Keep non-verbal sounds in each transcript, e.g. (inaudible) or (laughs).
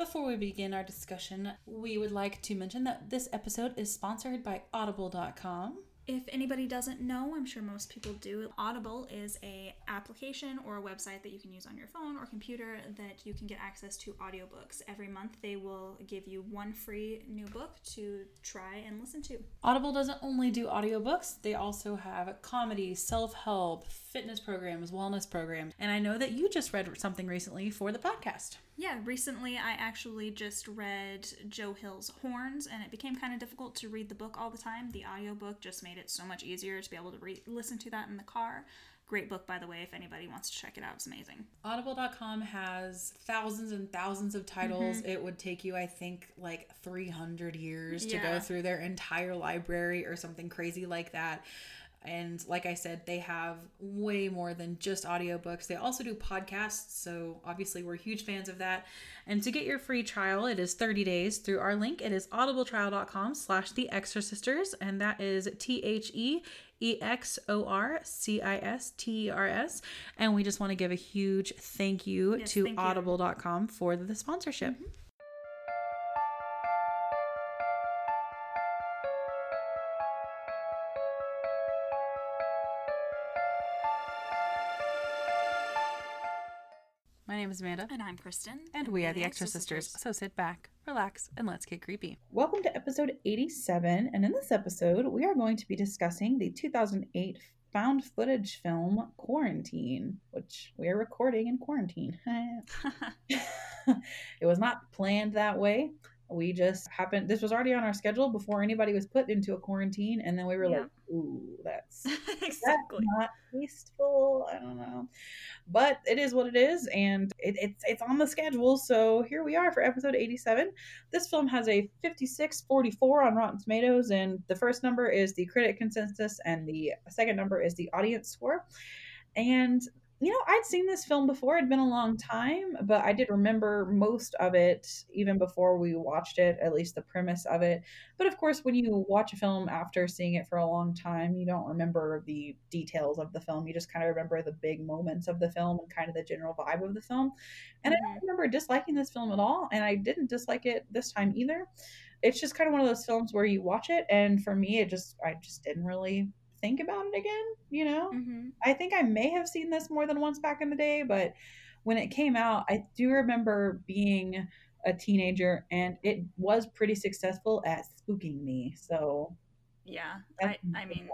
Before we begin our discussion, we would like to mention that this episode is sponsored by Audible.com. If anybody doesn't know, I'm sure most people do. Audible is a application or a website that you can use on your phone or computer that you can get access to audiobooks. Every month they will give you one free new book to try and listen to. Audible doesn't only do audiobooks, they also have comedy, self-help, fitness programs, wellness programs. And I know that you just read something recently for the podcast. Yeah, recently I actually just read Joe Hill's Horns, and it became kind of difficult to read the book all the time. The audiobook just made it so much easier to be able to re- listen to that in the car. Great book, by the way, if anybody wants to check it out. It's amazing. Audible.com has thousands and thousands of titles. Mm-hmm. It would take you, I think, like 300 years to go through their entire library or something crazy like that. And like I said, they have way more than just audiobooks. They also do podcasts. So obviously, we're huge fans of that. And to get your free trial, it is 30 days through our link. It is audibletrial.com slash the exorcisters. And that is T H E E X O R C I S T E R S. And we just want to give a huge thank you Yes, to thank you. audible.com for the sponsorship. My name is Amanda. And I'm Kristin. And we are the Exorcisters. So sit back, relax, and let's get creepy. Welcome to episode 87. And in this episode, we are going to be discussing the 2008 found footage film Quarantine, which we are recording in quarantine. (laughs) it was not planned that way. We just happened, this was already on our schedule before anybody was put into a quarantine. And then we were Yeah. like, ooh, that's (laughs) exactly. that's not tasteful. I don't know, but it is what it is, and it, it's it's on the schedule. So here we are for episode eighty-seven. This film has a fifty-six forty-four on Rotten Tomatoes, and the first number is the critic consensus, and the second number is the audience score. And you know, I'd seen this film before. It'd been a long time, but I did remember most of it even before we watched it, at least the premise of it. But of course, when you watch a film after seeing it for a long time, you don't remember the details of the film. You just kind of remember the big moments of the film and kind of the general vibe of the film. And I don't mm-hmm. remember disliking this film at all, and I didn't dislike it this time either. It's just kind of one of those films where you watch it, and for me, it just I just didn't really think about it again. You know, hmm I think I may have seen this more than once back in the day, but when it came out, I do remember being a teenager and it was pretty successful at spooking me. So Yeah. I, I mean,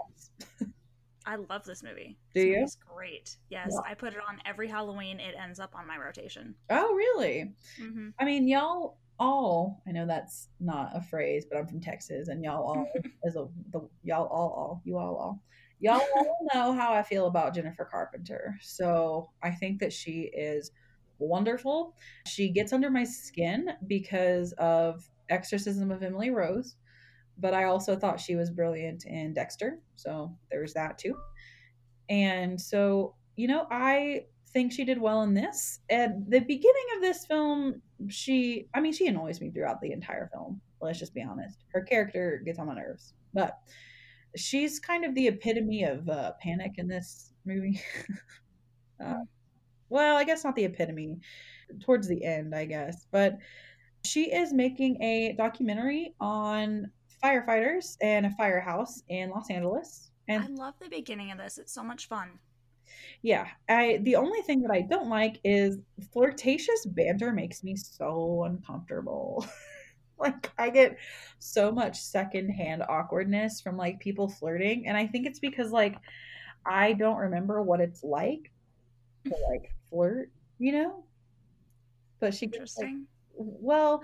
I love this movie. Do This you? movie's great. Yes. Yeah. I put it on every Halloween. It ends up on my rotation. Oh, really? hmm I mean, y'all all, I know that's not a phrase, but I'm from Texas and y'all all (laughs) is a, the, y'all all, all, you all all. Y'all all (laughs) know how I feel about Jennifer Carpenter. So I think that she is wonderful. She gets under my skin because of Exorcism of Emily Rose, but I also thought she was brilliant in Dexter. So there's that too. And so, you know, I think she did well in this. At the beginning of this film, she, I mean, she annoys me throughout the entire film. Let's just be honest. Her character gets on my nerves, but she's kind of the epitome of uh, panic in this movie. (laughs) uh, well, I guess not the epitome, towards the end, I guess, but she is making a documentary on firefighters and a firehouse in Los Angeles. And I love the beginning of this. It's so much fun. Yeah, I the only thing that I don't like is flirtatious banter makes me so uncomfortable. (laughs) like I get so much secondhand awkwardness from like people flirting and I think it's because like I don't remember what it's like to (laughs) like flirt, you know? But she gets, like, Interesting. well,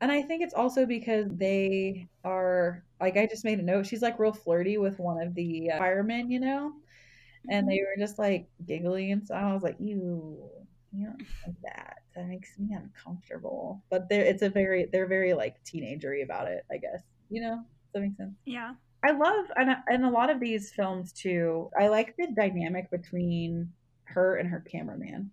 and I think it's also because they are like I just made a note. She's like real flirty with one of the uh, firemen, you know, and they mm-hmm. were just like giggling and so I was like, "You, you don't like that. That makes me uncomfortable." But they're it's a very they're very like teenagery about it, I guess. You know, does that make sense? yeah. I love and and a lot of these films too. I like the dynamic between her and her cameraman.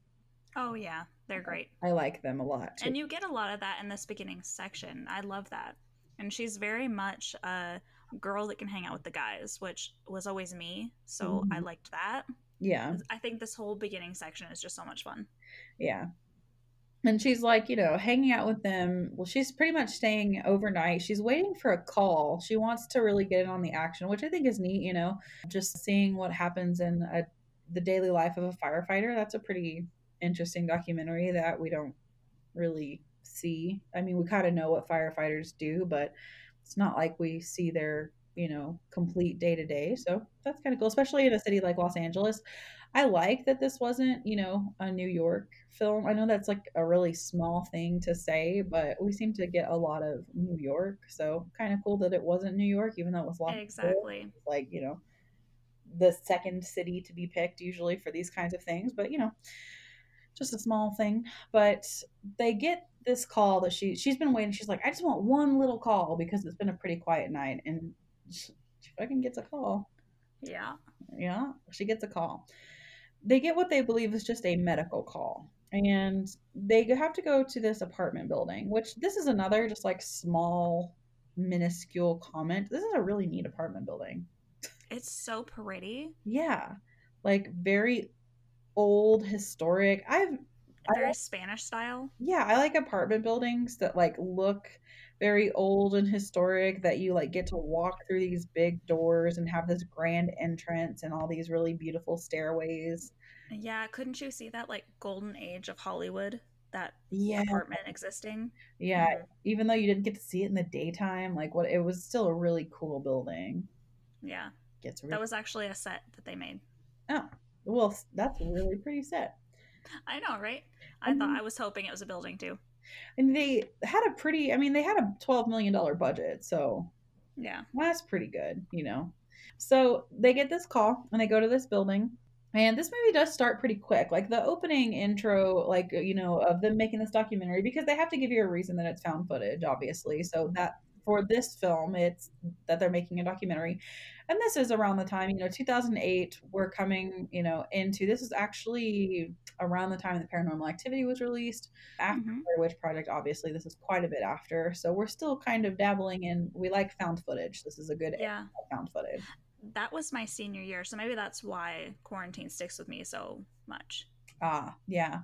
Oh, yeah. They're great. I like them a lot too. And you get a lot of that in this beginning section. I love that. And she's very much a girl that can hang out with the guys, which was always me. So I Mhm. liked that. yeah. I think this whole beginning section is just so much fun. Yeah. and she's like, you know, hanging out with them. Well, she's pretty much staying overnight. She's waiting for a call. She wants to really get in on the action, which I think is neat, you know, just seeing what happens in a, the daily life of a firefighter. That's a pretty interesting documentary that we don't really see. I mean, we kind of know what firefighters do, but it's not like we see their, you know, complete day to day. So that's kind of cool, especially in a city like Los Angeles. I like that this wasn't, you know, a New York film. I know that's like a really small thing to say, but we seem to get a lot of New York. So kind of cool that it wasn't New York, even though it was Los Exactly. Like, you know, the second city to be picked usually for these kinds of things. But, you know, just a small thing. But they get this call that she she's been waiting. She's like, I just want one little call because it's been a pretty quiet night. And she, she fucking gets a call. Yeah. Yeah, she gets a call they get what they believe is just a medical call and they have to go to this apartment building which this is another just like small minuscule comment this is a really neat apartment building It's so pretty. yeah like very old historic i've Very like- Spanish style. yeah i like apartment buildings that like look very old and historic that you like get to walk through these big doors and have this grand entrance and all these really beautiful stairways Yeah, couldn't you see that like golden age of Hollywood? That yeah apartment existing. Yeah, Mhm. even though you didn't get to see it in the daytime, like what it was still a really cool building. Yeah. Gets really That was actually a set that they made. oh well, that's a really pretty set. I know, right? I thought mm-hmm. I was hoping it was a building too. And they had a pretty, I mean, they had a twelve million dollar budget, so Yeah. that's pretty good, you know. So they get this call and they go to this building. And this movie does start pretty quick. Like the opening intro, like, you know, of them making this documentary, because they have to give you a reason that it's found footage, obviously. So that for this film, it's that they're making a documentary. And this is around the time, you know, 2008, we're coming, you know, into this is actually around the time that Paranormal Activity was released. After Mhm. Blair Witch Project, obviously, this is quite a bit after. So we're still kind of dabbling in, we like found footage. This is a good Yeah. found footage. That was my senior year, so maybe that's why quarantine sticks with me so much. Ah, yeah.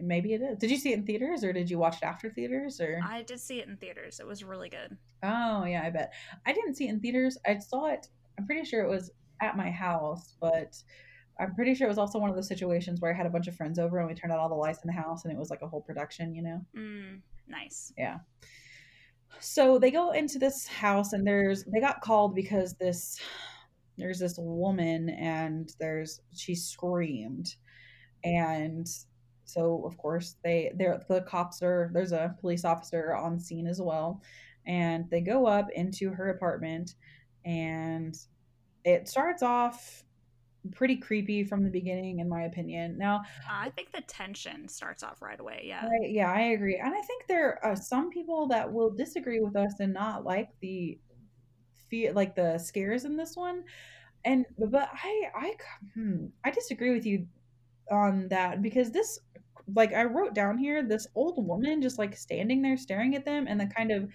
Maybe it is. Did you see it in theaters or did you watch it after theaters or? I did see it in theaters. It was really good. Oh, yeah, I bet. I didn't see it in theaters. I saw it, I'm pretty sure it was at my house, but I'm pretty sure it was also one of those situations where I had a bunch of friends over and we turned out all the lights in the house and it was like a whole production, you know? Mm, nice. Yeah. So they go into this house and there's they got called because this there's this woman and there's she screamed and so of course they they're the cops are there's a police officer on scene as well and they go up into her apartment and it starts off pretty creepy from the beginning in my opinion now I think the tension starts off right away. Yeah. I, yeah, I agree, and I think there are some people that will disagree with us and not like the fear, like the scares in this one. And but I, I, hmm, I disagree with you on that because this, like, I wrote down here this old woman just like standing there staring at them, and the kind of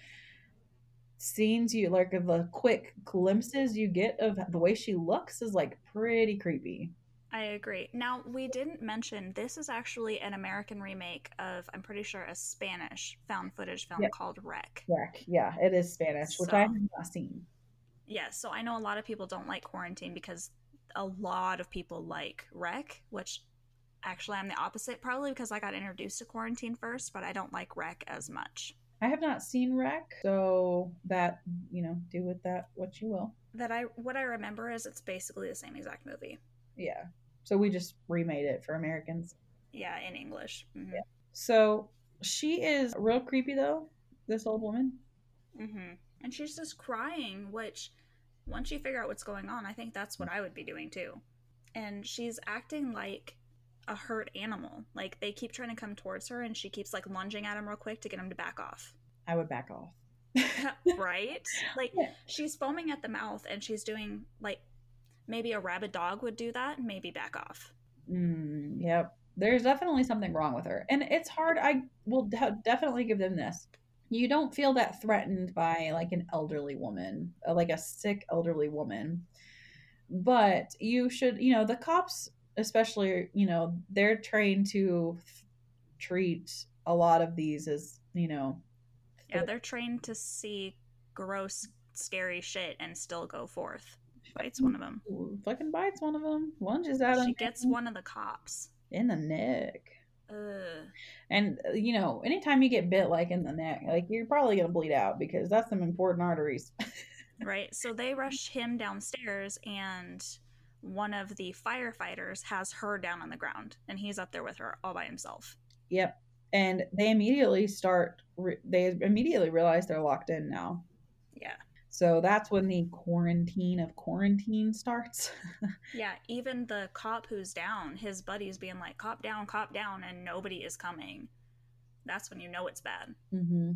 scenes you like the quick glimpses you get of the way she looks is like pretty creepy. I agree. Now, we didn't mention this is actually an American remake of, I'm pretty sure, a Spanish found footage film Yeah. called REC. REC, yeah, it is Spanish, which I have not seen. Yeah, so I know a lot of people don't like Quarantine because a lot of people like REC, which actually I'm the opposite, probably because I got introduced to Quarantine first, but I don't like REC as much. I have not seen REC, so that you know, do with that what you will. That I what I remember is it's basically the same exact movie. Yeah. So we just remade it for Americans. Yeah, in English. hmm So she is real creepy though, this old woman. hmm And she's just crying, which once you figure out what's going on, I think that's what I would be doing too. And she's acting like a hurt animal. Like they keep trying to come towards her and she keeps like lunging at him real quick to get him to back off. I would back off. (laughs) right? Like Yeah. she's foaming at the mouth and she's doing like maybe a rabid dog would do that, maybe back off. Mm, yep. There's definitely something wrong with her. And it's hard. I will de- definitely give them this. You don't feel that threatened by like an elderly woman, uh, like a sick elderly woman. But you should, you know, the cops, especially, you know, they're trained to f- treat a lot of these as you know Yeah, they're trained to see gross, scary shit and still go forth. Bites one of them. Fucking bites one of them lunges at him She gets one of the cops. in the neck Ugh. and uh, you know anytime you get bit like in the neck like you're probably gonna bleed out because that's some important arteries (laughs) Right. So they rush him downstairs, and one of the firefighters has her down on the ground, and he's up there with her all by himself. Yep. And they immediately start, re- they immediately realize they're locked in now. Yeah. So that's when the quarantine of quarantine starts. (laughs) Yeah. Even the cop who's down, his buddy's being like, cop down, cop down, and nobody is coming. That's when you know it's bad. hmm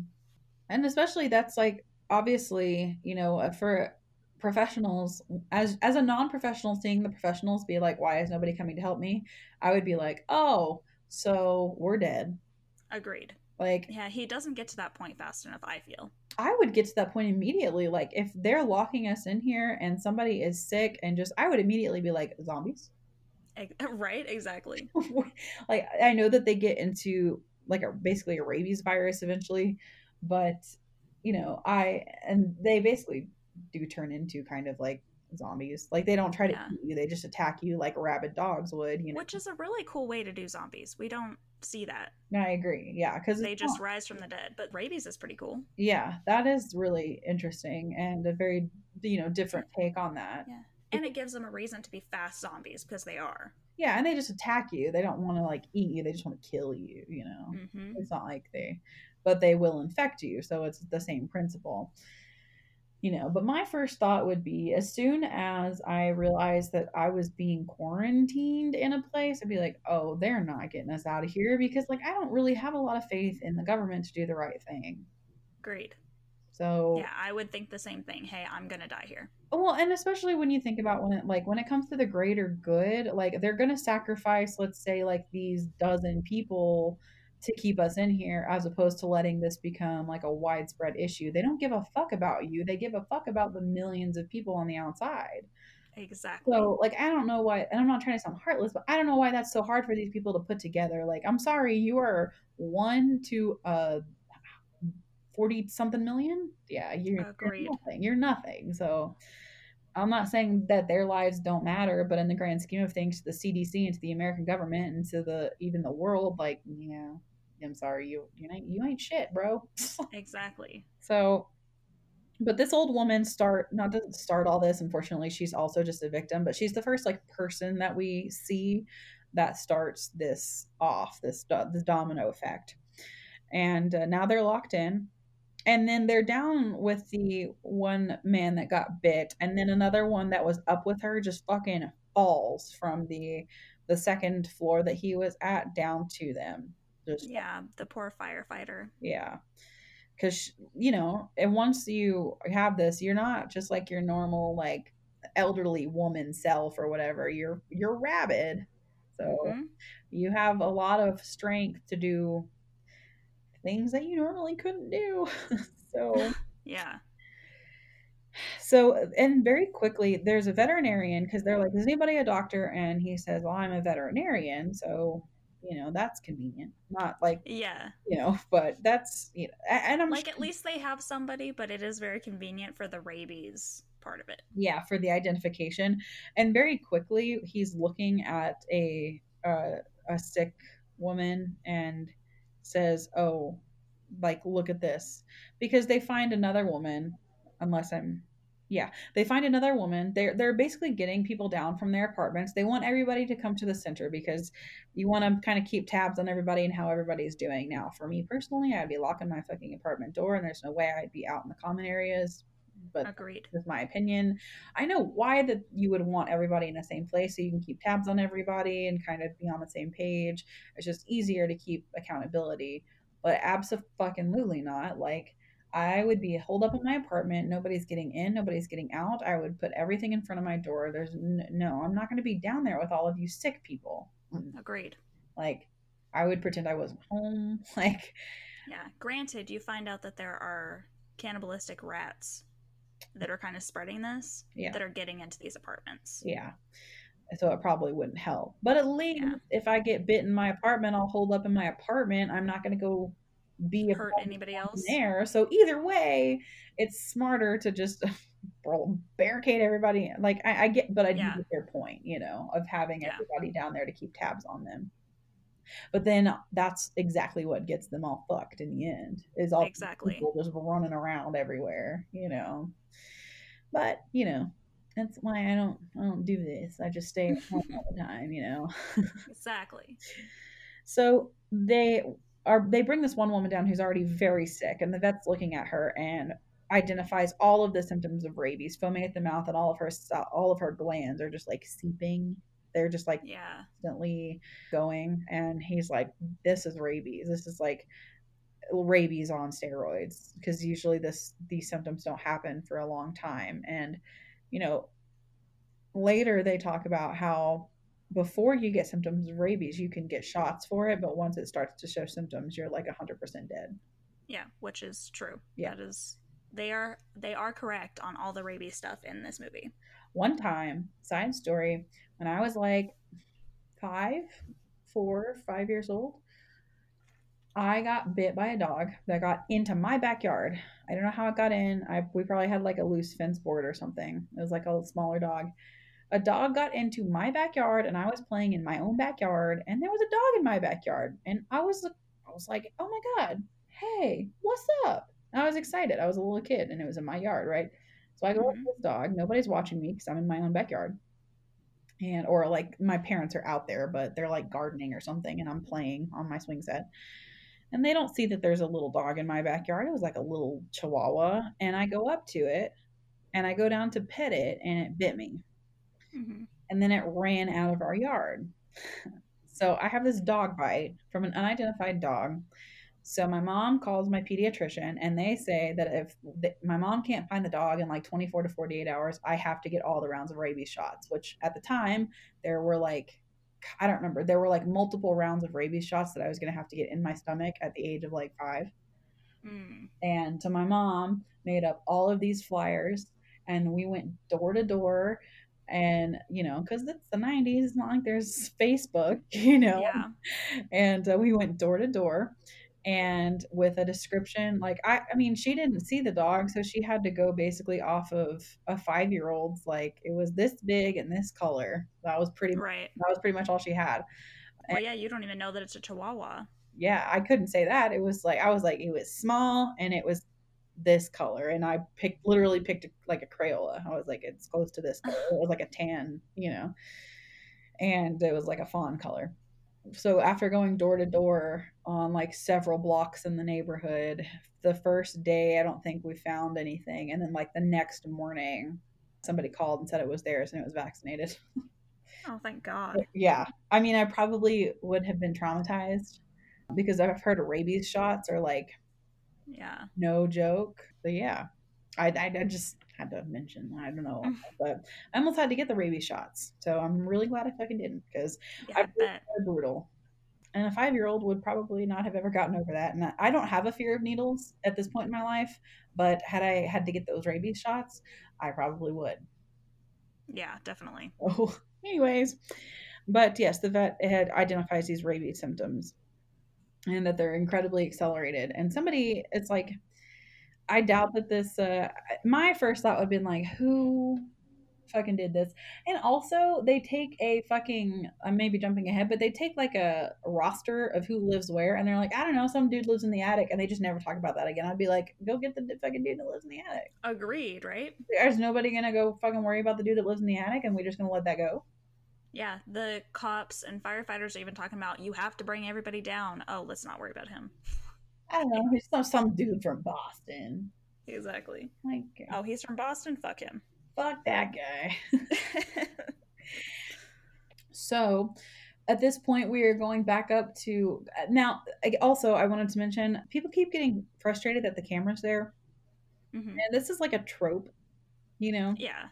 And especially that's like, obviously, you know, uh, for professionals, as, as a non professional, seeing the professionals be like, why is nobody coming to help me? I would be like, oh, so we're dead. Agreed. Like, Yeah, he doesn't get to that point fast enough, I feel. I would get to that point immediately. Like if they're locking us in here and somebody is sick and just I would immediately be like zombies. (laughs) Right? Exactly. (laughs) like I know that they get into like a basically a rabies virus eventually, but you know, I and they basically do turn into kind of like zombies. Like they don't try to Yeah. eat you, they just attack you like rabid dogs would, you know. Which is a really cool way to do zombies. We don't see that. I agree. Yeah, cuz They just rise from the dead. But rabies is pretty cool. yeah, that is really interesting and a very you know different take on that. Yeah. And it gives them a reason to be fast zombies because they are. Yeah, and they just attack you. They don't want to like eat you. They just want to kill you, you know. hmm It's not like they but they will infect you, so it's the same principle. You know, but my first thought would be as soon as I realized that I was being quarantined in a place, I'd be like, "Oh, they're not getting us out of here because like I don't really have a lot of faith in the government to do the right thing." Agreed. So, Yeah, I would think the same thing. Hey, I'm gonna die here. well and especially when you think about when it like when it comes to the greater good like they're gonna sacrifice let's say like these dozen people to keep us in here as opposed to letting this become like a widespread issue. They don't give a fuck about you. They give a fuck about the millions of people on the outside. Exactly. so like i don't know why and i'm not trying to sound heartless but i don't know why that's so hard for these people to put together. Like i'm sorry you are one to uh 40 something million? Yeah you're, you're nothing. You're nothing. So i'm not saying that their lives don't matter but in the grand scheme of things to the cdc and to the american government and to the even the world like yeah i'm sorry you you ain't you ain't shit bro. (laughs) Exactly. so but this old woman start not to start all this unfortunately she's also just a victim but she's the first like person that we see that starts this off this this domino effect. And uh, now they're locked in and then they're down with the one man that got bit and then another one that was up with her just fucking falls from the the second floor that he was at down to them just Yeah, the poor firefighter. yeah. Because, you know, and once you have this, you're not just like your normal, like, elderly woman self or whatever. You're you're rabid. So Mhm. you have a lot of strength to do things that you normally couldn't do. (laughs) so (laughs) Yeah. so and very quickly there's a veterinarian because they're like, Is anybody a doctor? And he says, Well, I'm a veterinarian, so you know, that's convenient. Not like Yeah. you know, (laughs) but that's you know, and I'm Like sure- at least they have somebody, but it is very convenient for the rabies part of it. yeah for the identification and very quickly he's looking at a uh, a sick woman and says oh like look at this. Because they find another woman unless i'm yeah they find another woman. They're they're basically getting people down from their apartments. They want everybody to come to the center because you want to kind of keep tabs on everybody and how everybody's doing. Now for me personally i'd be locking my fucking apartment door and there's no way i'd be out in the common areas but Agreed. with my opinion. I know why that you would want everybody in the same place so you can keep tabs on everybody and kind of be on the same page. It's just easier to keep accountability. But absolutely not. Like I would be holed up in my apartment. Nobody's getting in. Nobody's getting out. I would put everything in front of my door. There's n- no. I'm not going to be down there with all of you sick people. Mm. Agreed. Like I would pretend I wasn't home. (laughs) Like Yeah. Granted, you find out that there are cannibalistic rats that are kind of spreading this Yeah. that are getting into these apartments. Yeah. so it probably wouldn't help. But at least Yeah. if I get bit in my apartment, I'll hold up in my apartment. I'm not going to go be Hurt anybody else? there. So either way, it's smarter to just (laughs) barricade everybody. Like I, I get, but I do Yeah. get their point, you know, of having everybody down there to keep tabs on them. But then that's exactly what gets them all fucked in the end. Is all Exactly. people just running around everywhere, you know. But you know, that's why I don't I don't do this. I just stay home all the (laughs) time, you know. Exactly. (laughs) So they are they bring this one woman down who's already very sick, and the vet's looking at her and identifies all of the symptoms of rabies, foaming at the mouth, and all of her all of her glands are just like seeping. They're just like Yeah. constantly going, and he's like, "This is rabies. This is like." rabies on steroids because usually this these symptoms don't happen for a long time and you know later they talk about how before you get symptoms of rabies you can get shots for it but once it starts to show symptoms you're like 100% dead Yeah, which is true. Yeah. That is they are they are correct on all the rabies stuff in this movie. one time side story when i was like five four five years old. I got bit by a dog that got into my backyard. I don't know how it got in. I we probably had like a loose fence board or something. It was like a smaller dog. A dog got into my backyard and i was playing in my own backyard and there was a dog in my backyard. And i was i was like oh my god hey what's up? And i was excited. I was a little kid and it was in my yard right? So I go up to Mhm. this dog. Nobody's watching me because I'm in my own backyard. And or like my parents are out there, but they're like gardening or something, and I'm playing on my swing set. And they don't see that there's a little dog in my backyard. It was like a little chihuahua. And I go up to it and I go down to pet it and it bit me. hmm And then it ran out of our yard. (laughs) So I have this dog bite from an unidentified dog. So my mom calls my pediatrician and they say that if my mom can't find the dog in like 24 to 48 hours, I have to get all the rounds of rabies shots, which at the time there were like I don't remember. There were like multiple rounds of rabies shots that I was going to have to get in my stomach at the age of like 5. Mm. And so my mom made up all of these flyers and we went door to door and you know because it's the 90s it's not like there's (laughs) facebook (laughs) you know Yeah. and uh, we went door to door and with a description like I, I mean she didn't see the dog so she had to go basically off of a five year old's like it was this big and this color that was pretty Right. that was pretty much all she had Well, yeah, you don't even know that it's a chihuahua. yeah i couldn't say that it was like i was like it was small and it was this color and i picked literally picked a, like a crayola i was like it's close to this color. it was like a tan you know and it was like a fawn color so after going door to door on like several blocks in the neighborhood the first day i don't think we found anything. And then like the next morning somebody called and said it was theirs and it was vaccinated. (laughs) Oh, thank God. yeah. I mean i probably would have been traumatized because i've heard rabies shots are like Yeah. no joke. But yeah. I, I, I just had to mention i don't know mm. but i almost had to get the rabies shots so i'm really glad i fucking didn't because Yeah, I bet. brutal and a five year old would probably not have ever gotten over that and I- i don't have a fear of needles at this point in my life but had i had to get those rabies shots i probably would Yeah, definitely. (laughs) Oh, anyways, but yes, the vet had identifies these rabies symptoms, and that they're incredibly accelerated. And somebody, it's like, I doubt that this. Uh, my first thought would have been like, who fucking did this? And also, they take a fucking. I may be jumping ahead, but they take like a roster of who lives where, and they're like, I don't know, some dude lives in the attic, and they just never talk about that again. I'd be like, go get the fucking dude that lives in the attic. Agreed, right? Is nobody gonna go fucking worry about the dude that lives in the attic, and we're just gonna let that go? Yeah, the cops and firefighters are even talking about you have to bring everybody down. Oh, let's not worry about him. I don't know. He's some some dude from Boston. Exactly. Like, Oh, he's from Boston? Fuck him. fuck that guy. (laughs) So, at this point, we are going back up to now. Also, I wanted to mention people keep getting frustrated that the camera's there, hmm and this is like a trope. You know, Yeah.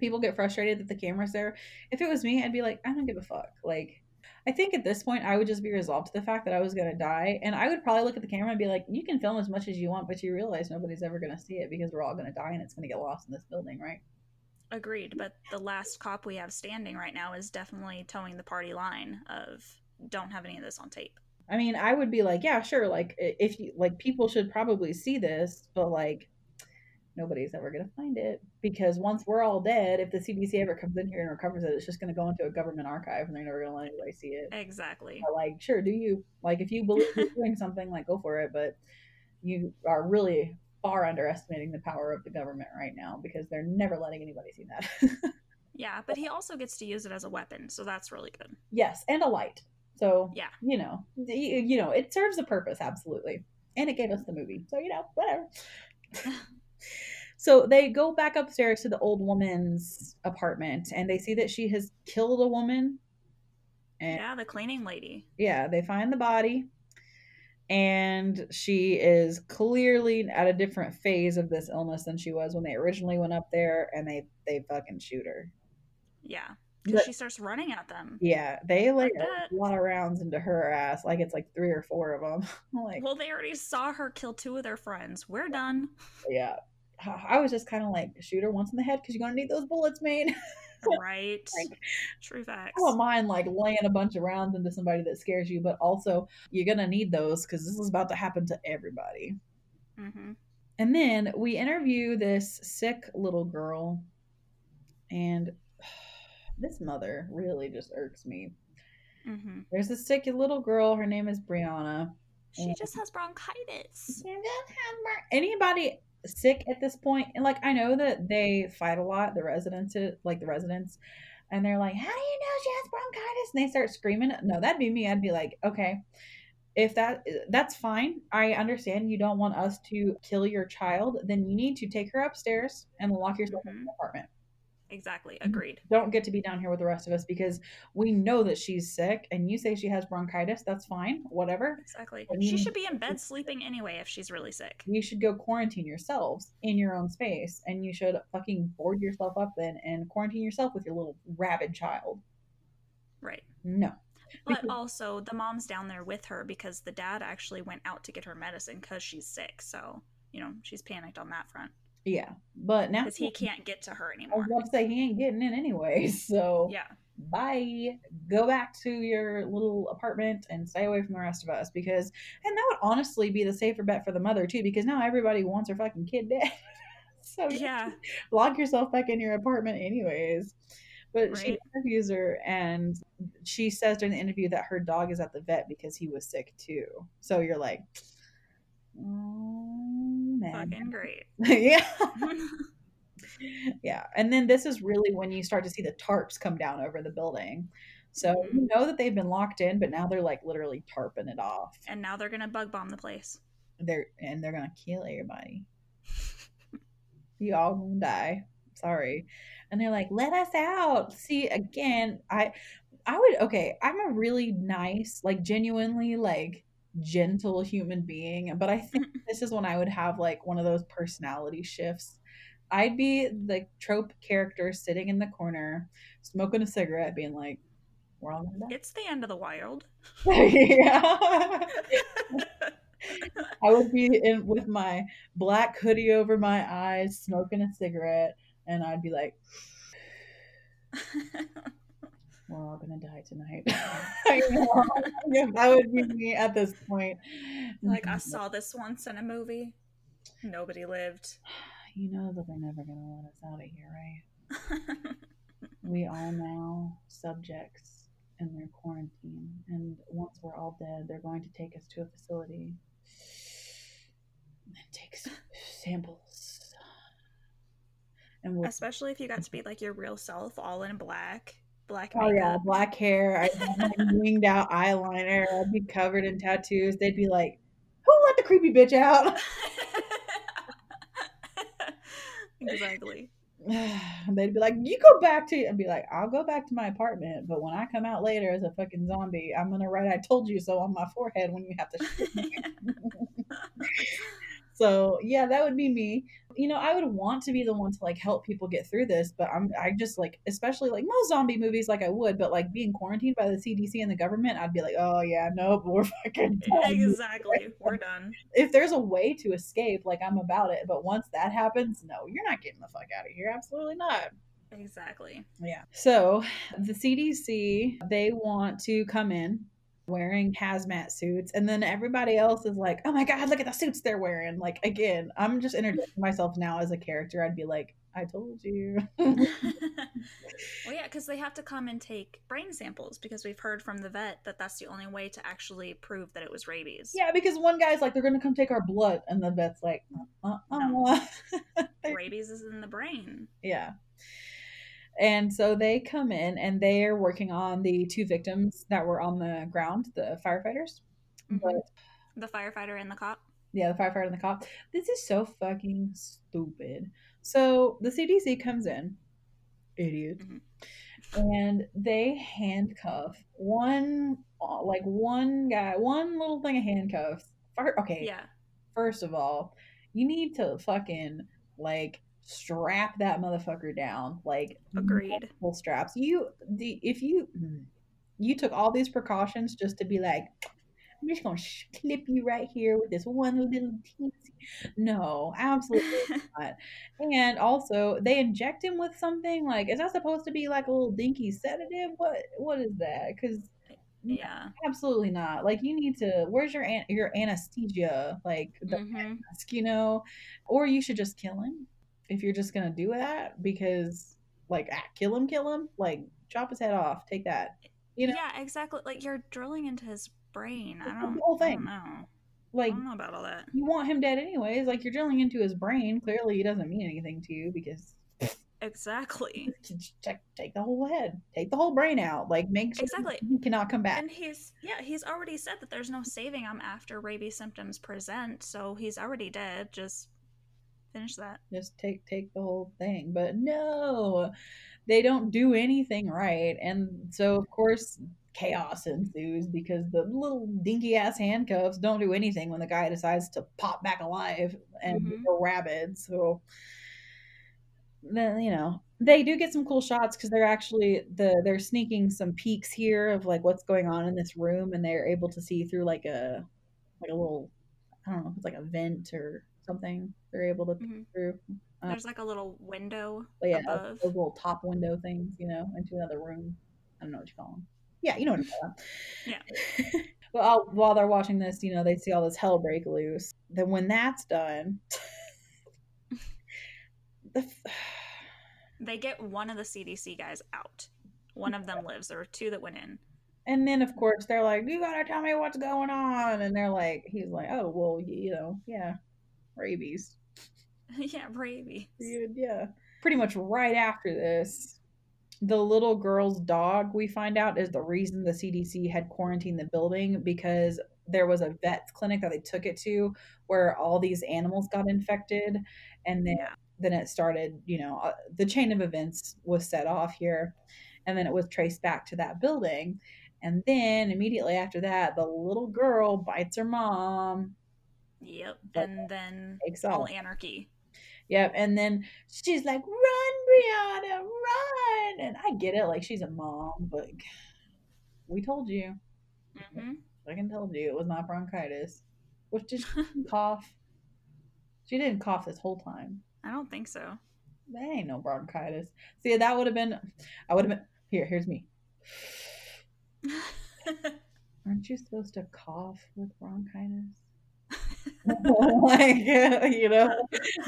people get frustrated that the camera's there. If it was me, I'd be like, I don't give a fuck. Like, I think at this point, I would just be resolved to the fact that I was going to die. And I would probably look at the camera and be like, you can film as much as you want, but you realize nobody's ever going to see it because we're all going to die and it's going to get lost in this building, right? Agreed, but the last cop we have standing right now is definitely towing the party line of don't have any of this on tape. I mean, I would be like, yeah, sure. Like, if you like, people should probably see this, but like, nobody's ever gonna find it because once we're all dead, if the CDC ever comes in here and recovers it, it's just gonna go into a government archive, and they're never gonna let anybody see it. Exactly. But, like, sure, do you like if you believe you're doing (laughs) something, like, go for it, but you are really far underestimating the power of the government right now because they're never letting anybody see that. (laughs) yeah, but he also gets to use it as a weapon, so that's really good. yes, and a light. So Yeah. you know, you, you know, it serves a purpose absolutely, and it gave us the movie. So you know, whatever. (laughs) so they go back upstairs to the old woman's apartment, and they see that she has killed a woman. And Yeah, the cleaning lady. yeah, they find the body, and she is clearly at a different phase of this illness than she was when they originally went up there, and they they fucking shoot her. Yeah. But- she starts running at them. Yeah, they like a lot of rounds into her ass, like it's like three or four of them. (laughs) like, Well, they already saw her kill two of their friends. We're done. yeah, I was just kind of like shoot her once in the head because you're gonna need those bullets, mate. (laughs) Right. Like, True facts. I don't mind like laying a bunch of rounds into somebody that scares you, but also you're gonna need those because this is about to happen to everybody. hmm And then we interview this sick little girl, and this mother really just irks me. hmm There's this sick little girl. Her name is Brianna. She just has bronchitis. Anybody sick at this point? and like I know that they fight a lot. The residents, like the residents, and they're like, "How do you know she has bronchitis?" And they start screaming. No, that'd be me. I'd be like, "Okay." If that that's fine. I understand you don't want us to kill your child, then you need to take her upstairs and lock yourself in Mhm. the apartment. Exactly. Mm-hmm. Agreed. don't get to be down here with the rest of us because we know that she's sick and you say she has bronchitis that's fine whatever Exactly. I She should be in bed sleeping anyway if she's really sick. you should go quarantine yourselves in your own space and you should fucking board yourself up then and quarantine yourself with your little rabid child Right. no But Because- also, the mom's down there with her because the dad actually went out to get her medicine because she's sick. So, you know, she's panicked on that front yeah but now because he can't get to her anymore. i was about to say he ain't getting in anyway (laughs) so Yeah. bye go back to your little apartment and stay away from the rest of us because and that would honestly be the safer bet for the mother too because now everybody wants her fucking kid dead (laughs) so Yeah. (laughs) lock yourself back in your apartment anyways but she Right. interviews her and she says during the interview that her dog is at the vet because he was sick too so you're like oh man Fucking great. (laughs) yeah. (laughs) Yeah and then this is really when you start to see the tarps come down over the building. So Mhm. you know that they've been locked in but now they're like literally tarping it off. And now they're going to bug bomb the place. they're and they're gonna kill everybody. You all gonna die. Sorry. And they're like let us out. See again i i would okay i'm a really nice like genuinely like gentle human being but i think (laughs) this is when i would have like one of those personality shifts. I'd be the trope character sitting in the corner smoking a cigarette being like we're all gonna die. It's the end of the wild. (laughs) yeah. (laughs) I would be in with my black hoodie over my eyes, smoking a cigarette, and I'd be like, "We're all gonna die tonight." (laughs) (laughs) I know. Yeah, that would be me at this point. like, I mm-hmm. saw this once in a movie. Nobody lived. you know that they're never gonna let us out of here, right? (laughs) We are now subjects in their quarantine, and once we're all dead, they're going to take us to a facility and take samples. And we'll Especially if you got to be like your real self, all in black, black Oh yeah, black hair. I'd have (laughs) winged out eyeliner. I'd be covered in tattoos. They'd be like, "Who let the creepy bitch out?" (laughs) exactly. (sighs) They'd be like, "You go back to," I'd be like, "I'll go back to my apartment, but when I come out later as a fucking zombie, I'm gonna write "I told you so" on my forehead when you have to shoot me." (laughs) so yeah, that would be me. You know, I would want to be the one to like help people get through this, but I'm I just like, especially like most zombie movies, like I would, but like being quarantined by the CDC and the government, I'd be like, oh yeah, nope, we're (laughs) fucking (laughs) done. exactly. We're done. (laughs) If there's a way to escape, like I'm about it, but once that happens, no, you're not getting the fuck out of here. Absolutely not. Exactly. Yeah. So the CDC, they want to come in wearing hazmat suits, and then everybody else is like, oh my God, look at the suits they're wearing. Like, again, I'm just introducing myself now as a character. I'd be like, I told you. (laughs) well, yeah, because they have to come and take brain samples because we've heard from the vet that that's the only way to actually prove that it was rabies. yeah, because one guy's like, they're going to come take our blood, and the vet's like, uh uh (laughs) Rabies is in the brain. Yeah. And so they come in and they are working on the two victims that were on the ground, the firefighters. Mhm. But The firefighter and the cop. yeah, the firefighter and the cop. This is so fucking stupid. So the CDC comes in, idiot, Mhm. and they handcuff one, uh, like one guy, one little thing of handcuffs. Okay, Yeah. first of all, you need to fucking like strap that motherfucker down. Like Agreed. multiple straps. You the if you mm, you took all these precautions just to be like, I'm just gonna sh- clip you right here with this one little teensy. No, absolutely (laughs) not. And also, they inject him with something like, is that supposed to be like a little dinky sedative? What what is that? Because yeah. absolutely not. Like you need to. Where's your an- your anesthesia? Like the Mhm. mask, you know, or you should just kill him if you're just gonna do that because like ah, kill him, kill him, like chop his head off, take that. You know, Yeah, exactly. Like you're drilling into his brain. I the don't, whole I thing. don't know. I like don't know about all that. you want him dead anyways. Like you're drilling into his brain. Clearly, he doesn't mean anything to you because Exactly. (laughs) take take the whole head, take the whole brain out. Like make sure Exactly. he cannot come back. And he's yeah, he's already said that there's no saving him after rabies symptoms present, so he's already dead. Just finish that. just take take the whole thing but no they don't do anything right and so of course chaos ensues because the little dinky ass handcuffs don't do anything when the guy decides to pop back alive and Mhm. go rabid so then you know they do get some cool shots because they're actually the they're sneaking some peeks here of like what's going on in this room and they're able to see through like a like a little i don't know if it's like a vent or something they're able to peek Mhm. through Uh, There's like a little window yeah, above. those little top window things, you know, into another room. I don't know what you call them. Yeah, you know what I'm talking (laughs) Yeah. about. (laughs) well, while they're watching this, you know, they see all this hell break loose. Then when that's done, (laughs) the f- (sighs) They get one of the CDC guys out. One of them lives. There were two that went in. and then of course they're like, "You gotta tell me what's going on," and they're like, "He's like, oh well, you know, yeah, rabies." (laughs) yeah, rabies. Dude, yeah. Pretty much right after this, the little girl's dog, we find out, is the reason the CDC had quarantined the building because there was a vet's clinic that they took it to where all these animals got infected. And then, Yeah. then it started, you know, uh, the chain of events was set off here. And then it was traced back to that building. And then immediately after that, the little girl bites her mom, Yep. And then takes all anarchy. Yep. And then she's like, run, Brianna, run. And I get it. Like, she's a mom, but we told you. hmm I can tell you it was not bronchitis. Which (laughs) did she cough? She didn't cough this whole time. I don't think so. That ain't no bronchitis. See, that would have been, I would have been, here, here's me. (laughs) Aren't you supposed to cough with bronchitis? (laughs) like, uh, you know?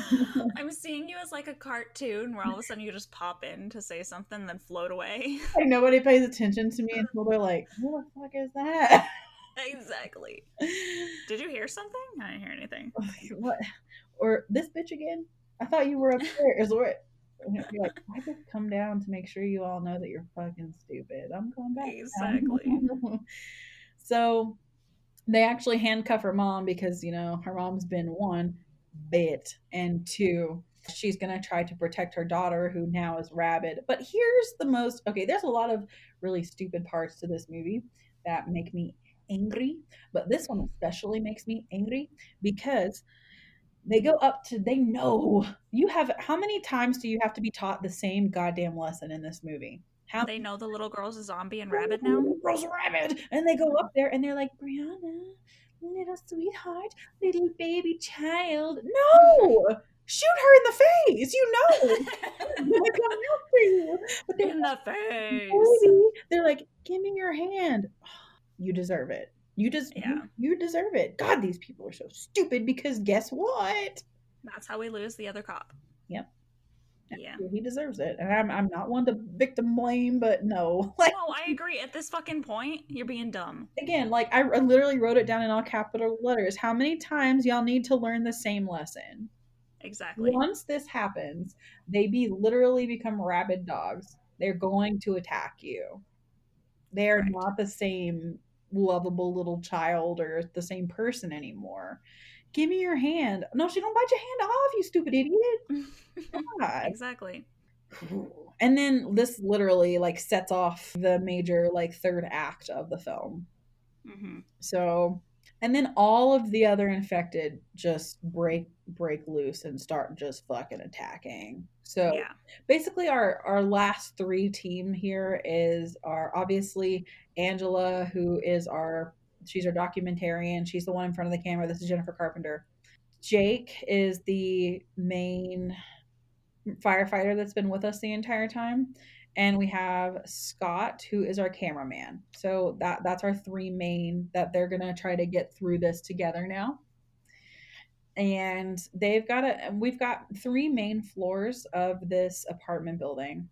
(laughs) I'm seeing you as like a cartoon where all of a sudden you just pop in to say something, then float away. Like, nobody pays attention to me (laughs) until they're like, who the fuck is that? exactly. Did you hear something? I didn't hear anything. what? Or this bitch again? I thought you were upstairs. Or you're like, I just come down to make sure you all know that you're fucking stupid. I'm going back. Exactly. so they actually handcuff her mom because you know her mom's been one bit and two she's going to try to protect her daughter who now is rabid. But here's the most okay there's a lot of really stupid parts to this movie that make me angry but this one especially makes me angry because they go up to they know you have how many times do you have to be taught the same goddamn lesson in this movie how They know the little girl's a zombie and rabid now. Girls rabid. And they go up there and they're like, Brianna, little sweetheart, little baby child. No! shoot her in the face. You know, I'm gonna come you. But they're In the face. Lady, They're like, give me your hand. (sighs) You deserve it. You just Yeah. you, you deserve it. God, these people are so stupid because guess what? That's how we lose the other cop. Yep. Yeah. He deserves it. And I'm I'm not one to victim blame, but no. (laughs) Like No, I agree. At this fucking point, you're being dumb. again, like I, I literally wrote it down in all capital letters. How many times y'all need to learn the same lesson? Exactly. Once this happens, they be literally become rabid dogs. They're going to attack you. They're Correct. not the same lovable little child or the same person anymore. Give me your hand. No, she don't bite your hand off, you stupid idiot. (laughs) Exactly. And then this literally like sets off the major like third act of the film. hmm So, and then all of the other infected just break break loose and start just fucking attacking. So Yeah. basically, our our last three team here is our obviously Angela, who is our she's our documentarian. She's the one in front of the camera. This is Jennifer Carpenter. Jake is the main firefighter that's been with us the entire time and we have Scott who is our cameraman. So that that's our three main that they're going to try to get through this together now. And they've got a we've got three main floors of this apartment building,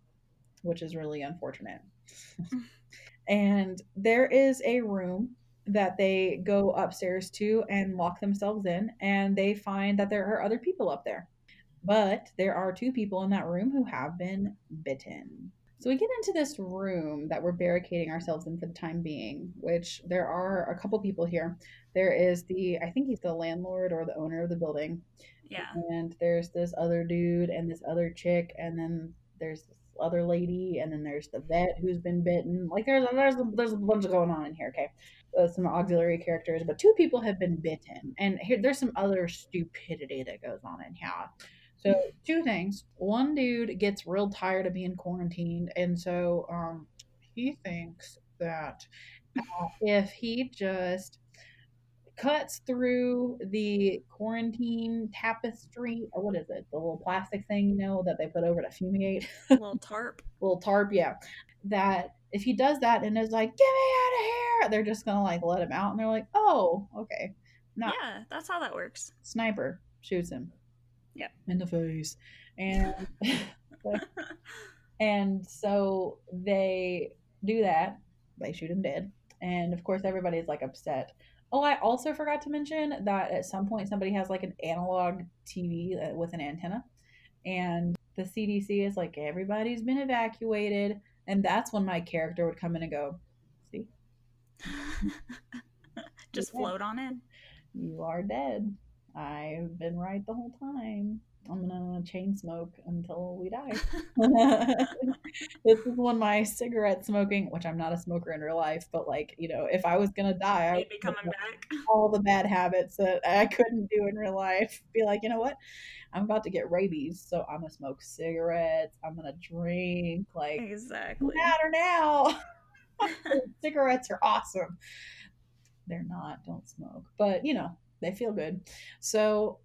which is really unfortunate. (laughs) and there is a room that they go upstairs to and lock themselves in and they find that there are other people up there. But there are two people in that room who have been bitten. So we get into this room that we're barricading ourselves in for the time being, which there are a couple people here. There is the, I think he's the landlord or the owner of the building. Yeah. And there's this other dude and this other chick, and then there's this other lady, and then there's the vet who's been bitten. Like there's there's there's a bunch going on in here. Okay, uh, some auxiliary characters, but two people have been bitten, and here there's some other stupidity that goes on in here. So two things. One dude gets real tired of being quarantined, and so um, he thinks that uh, if he just cuts through the quarantine tapestry, or what is it? The little plastic thing, you know, that they put over to fumigate, Little tarp. (laughs) little tarp, yeah. That if he does that and is like, "Get me out of here," they're just gonna like let him out, and they're like, "Oh, okay." No, Yeah, that's how that works. sniper shoots him. Yeah. In the face. And (laughs) (laughs) and so they do that. They shoot him dead. And of course everybody's like upset. Oh, I also forgot to mention that at some point somebody has like an analog TV uh, with an antenna. And the CDC is like everybody's been evacuated and that's when my character would come in and go, "See? Just float on in. You are dead. I've been right the whole time. I'm gonna chain smoke until we die. (laughs) (laughs) this is when my cigarette smoking, which I'm not a smoker in real life, but like, you know, if I was gonna die, I They'd be coming back. all the bad habits that I couldn't do in real life. Be like, you know what? I'm about to get rabies, so I'm gonna smoke cigarettes, I'm gonna drink, like Exactly. matter now. (laughs) Cigarettes are awesome. They're not, don't smoke. But, you know, they feel good. So,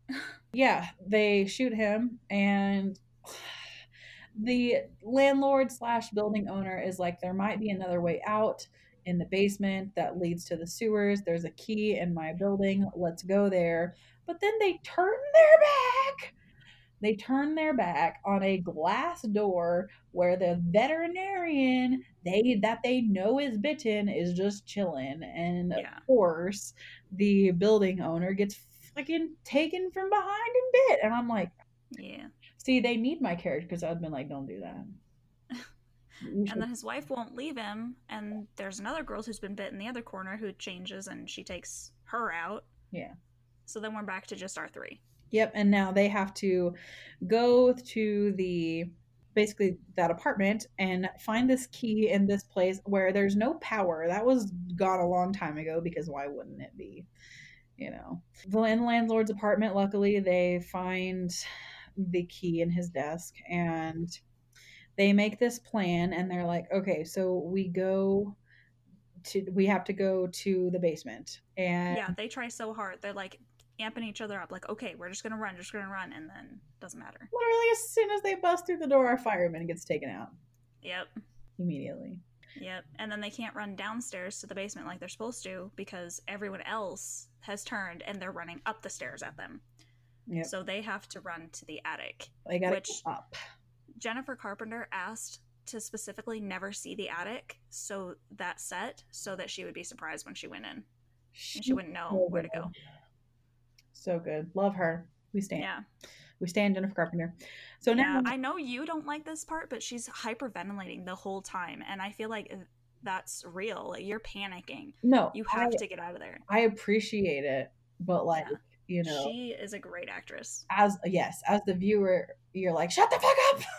yeah, they shoot him, and (sighs) the landlord slash building owner is like, there might be another way out in the basement that leads to the sewers. There's a key in my building. Let's go there. But then they turn their back. They turn their back on a glass door where the veterinarian they that they know is bitten is just chilling and Yeah. of course the building owner gets fucking taken from behind and bit and i'm like Yeah. see they need my character because i've been like don't do that (laughs) And then his wife won't leave him, and there's another girl who's been bit in the other corner who changes and she takes her out. Yeah. So then we're back to just our three. Yep, and now they have to go to the basically that apartment and find this key in this place where there's no power. That was gone a long time ago because why wouldn't it be? You know. The landlord's apartment, luckily, they find the key in his desk and they make this plan and they're like, okay, so we go to we have to go to the basement and Yeah, they try so hard. They're like, amping each other up, like, okay, we're just gonna run, just gonna run, and then doesn't matter. Literally, as soon as they bust through the door, our fireman gets taken out Yep. immediately. Yep. And then they can't run downstairs to the basement like they're supposed to because everyone else has turned and they're running up the stairs at them. Yep. So they have to run to the attic. They got to which- up. Jennifer Carpenter asked to specifically never see the attic so that set so that she would be surprised when she went in and she wouldn't know where to go. So good. Love her. We stand. Yeah. We stand Jennifer Carpenter. So now Yeah, I know you don't like this part, but she's hyperventilating the whole time, and I feel like that's real. Like, you're panicking. no, You have I, to get out of there. I appreciate it, but like Yeah. you know, She is a great actress. as yes, as the viewer, you're like, shut the fuck up. (laughs)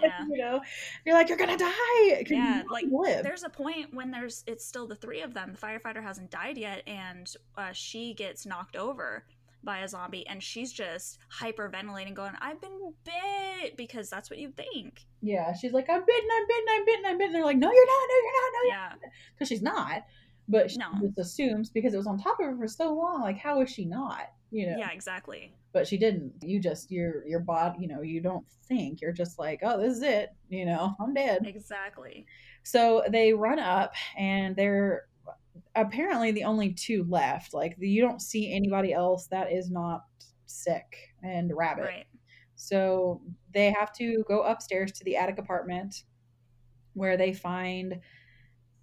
Yeah. you know, you're like, you're gonna die. Can Yeah, like, live. There's a point when there's it's still the three of them. The firefighter hasn't died yet, and uh, she gets knocked over by a zombie, and she's just hyperventilating, going, "I've been bit," because that's what you think. Yeah, she's like, I'm bitten, I'm bitten, I'm bitten, I'm bitten. They're like, no, you're not, no, you're not, no, you're Yeah, because she's not. But she No. just assumes because it was on top of her for so long. Like, how is she not? You know. yeah, exactly. But she didn't. You just your your body. You know, you don't think. You're just like, oh, this is it. You know, I'm dead. Exactly. So they run up, and they're apparently the only two left. Like you don't see anybody else that is not sick and rabbit. Right. So they have to go upstairs to the attic apartment where they find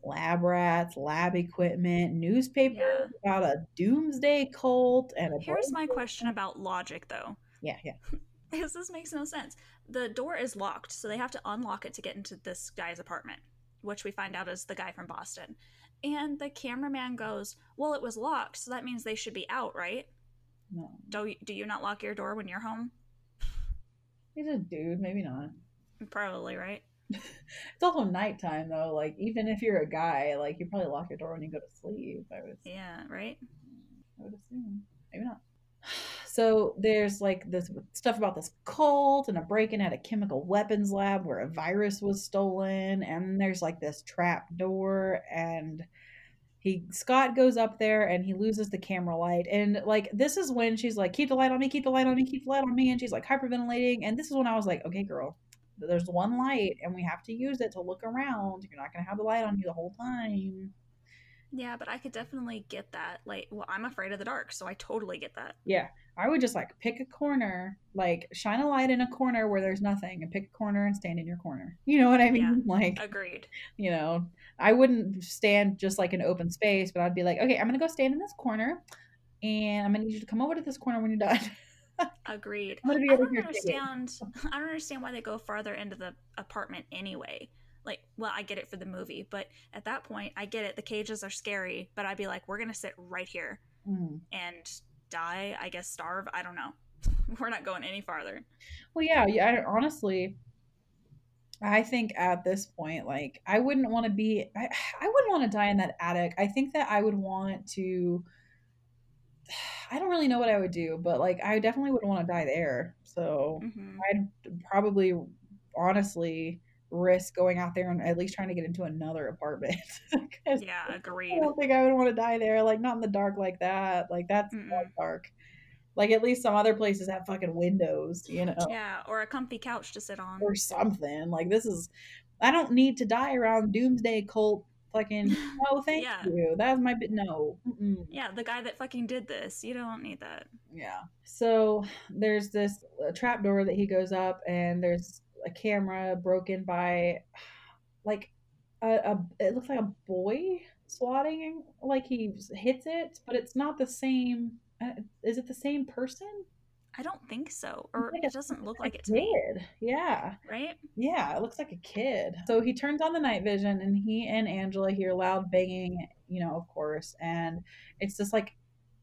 lab rats, lab equipment, newspapers about a doomsday cult, and a Here's my question about logic, though. yeah, yeah. (laughs) because this makes no sense. The door is locked, so they have to unlock it to get into this guy's apartment, which we find out is the guy from Boston. And the cameraman goes, "Well, it was locked, so that means they should be out, right? No, Do do you not lock your door when you're home? he's a dude. Maybe not. Probably, right? (laughs) It's also nighttime though. Like even if you're a guy, like you probably lock your door when you go to sleep. I would, Yeah, right. I would assume. Maybe not. (sighs) (sighs) So there's like this stuff about this cult and a break-in at a chemical weapons lab where a virus was stolen, and there's like this trap door, and he Scott goes up there and he loses the camera light, and like this is when she's like, "Keep the light on me, keep the light on me, keep the light on me," and she's like hyperventilating, and this is when I was like, "Okay, girl." There's one light, and we have to use it to look around. You're not gonna have the light on you the whole time. Yeah, but I could definitely get that. Like, well, I'm afraid of the dark, so I totally get that. Yeah, I would just like pick a corner, like shine a light in a corner where there's nothing, and pick a corner and stand in your corner. (laughs) You know what I mean? Yeah. Like, Agreed. you know, I wouldn't stand just like in open space, but I'd be like, okay, I'm gonna go stand in this corner, and I'm gonna need you to come over to this corner when you're done. (laughs) Agreed. I'm gonna be I don't understand. I don't understand why they go farther into the apartment anyway. Like, well, I get it for the movie, but at that point, I get it. The cages are scary, but I'd be like, we're gonna sit right here Mm. and die. I guess starve. I don't know. (laughs) We're not going any farther. Well, yeah, yeah. I, honestly, I think at this point, like, I wouldn't want to be. I, I wouldn't want to die in that attic. I think that I would want to. (sighs) I don't really know what I would do, but like, I definitely wouldn't want to die there. So hmm I'd probably, honestly, risk going out there and at least trying to get into another apartment. (laughs) Yeah, agreed. I don't think I would want to die there. Like, not in the dark like that. Like, that's dark. Like, at least some other places have fucking windows, you know? Yeah, or a comfy couch to sit on. or something. Like this is I don't need to die around doomsday cult fucking (laughs) no thank Yeah. you. That's my bit no. Mm-mm. Yeah, the guy that fucking did this. You don't need that. Yeah. So there's this uh, trap door that he goes up and there's a camera broken by (sighs) like a, a it looks like a boy swatting like he hits it, but it's not the same uh, is it the same person? I don't think so. Or like it doesn't look like it kid. Yeah. Right? Yeah, it looks like a kid. So he turns on the night vision and he and Angela hear loud banging, you know, of course. And it's this like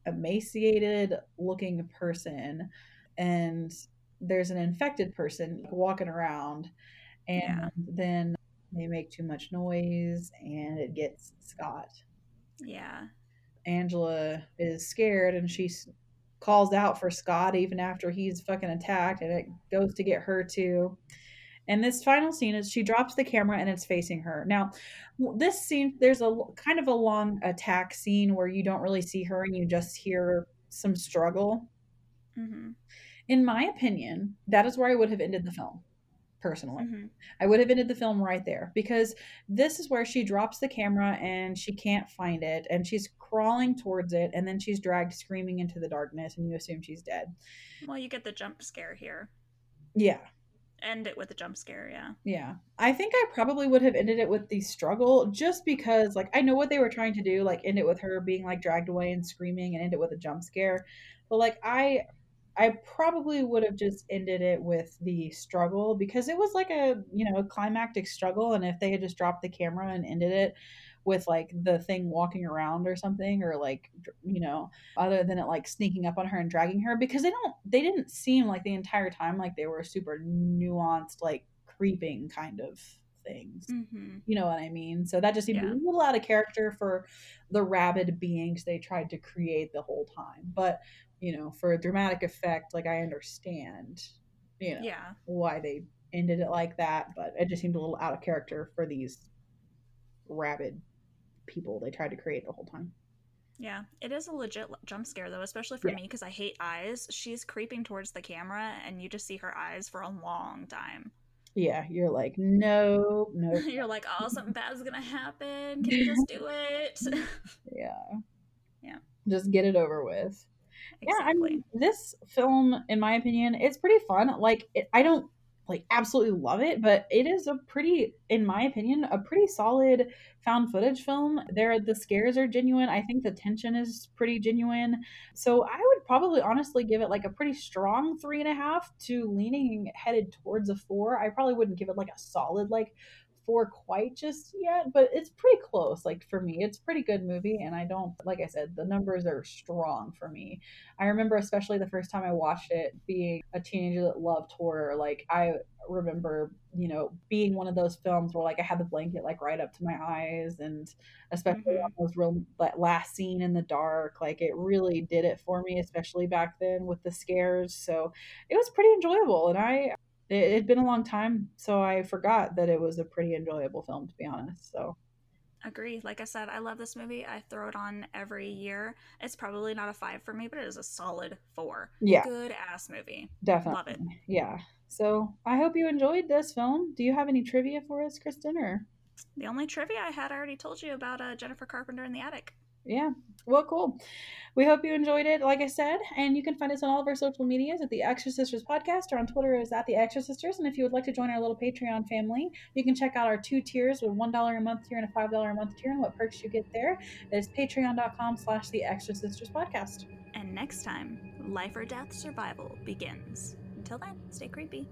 emaciated looking person. And there's an infected person walking around. And Yeah. then they make too much noise and it gets Scott. Yeah. Angela is scared and she calls out for Scott even after he's fucking attacked and it goes to get her too. And this final scene is she drops the camera and it's facing her. Now, this scene, there's a kind of a long attack scene where you don't really see her and you just hear some struggle. Mm-hmm. In my opinion, that is where I would have ended the film. Personally, Mm-hmm. I would have ended the film right there because this is where she drops the camera and she can't find it and she's crawling towards it and then she's dragged screaming into the darkness and you assume she's dead. Well, you get the jump scare here. Yeah, End it with the jump scare, yeah. Yeah. I think I probably would have ended it with the struggle just because like I know what they were trying to do, like end it with her being like dragged away and screaming and end it with a jump scare. But like I I probably would have just ended it with the struggle because it was like a, you know, climactic struggle and if they had just dropped the camera and ended it with like the thing walking around or something or like you know other than it like sneaking up on her and dragging her because they don't they didn't seem like the entire time like they were super nuanced like creeping kind of things Mm-hmm. you know what i mean so that just seemed Yeah. a little out of character for the rabid beings they tried to create the whole time but you know for a dramatic effect like i understand you know Yeah. why they ended it like that but it just seemed a little out of character for these rabid people they tried to create the whole time Yeah. It is a legit jump scare, though, especially for Yeah. me because I hate eyes. She's creeping towards the camera, and you just see her eyes for a long time. yeah you're like no no (laughs) You're like, oh, something bad's gonna happen. Can you just do it? (laughs) (laughs) yeah Yeah. just get it over with yeah i exactly. mean this film in my opinion it's pretty fun. Like it, i don't like absolutely love it but it is a pretty in my opinion a pretty solid found footage film. There the scares are genuine. I think the tension is pretty genuine. So i would probably honestly give it like a pretty strong three and a half to leaning headed towards a four. I probably wouldn't give it like a solid like four quite just yet but it's pretty close like for me it's a pretty good movie and i don't like i said the numbers are strong for me I remember especially the first time I watched it being a teenager that loved horror. Like I remember, you know, being one of those films where like I had the blanket like right up to my eyes and especially Mhm. on those real that last scene in the dark, like it really did it for me, especially back then with the scares. So it was pretty enjoyable and I it had been a long time, so I forgot that it was a pretty enjoyable film to be honest. So Agree. Like I said, I love this movie. I throw it on every year. It's probably not a five for me, but it is a solid four. yeah, Good ass movie. definitely. Love it. Yeah. So I hope you enjoyed this film. Do you have any trivia for us, Kristin, or The only trivia I had, I already told you about uh, Jennifer Carpenter in the attic. Yeah. Well, cool. We hope you enjoyed it, like I said. And you can find us on all of our social medias at the Exorcisters Podcast or on Twitter is at the Exorcisters. And if you would like to join our little Patreon family, you can check out our two tiers with $1 a month tier and a $5 a month tier and what perks you get there. That is patreon.com slash the Exorcisters Podcast. And next time, life or death survival begins. Until then, stay creepy.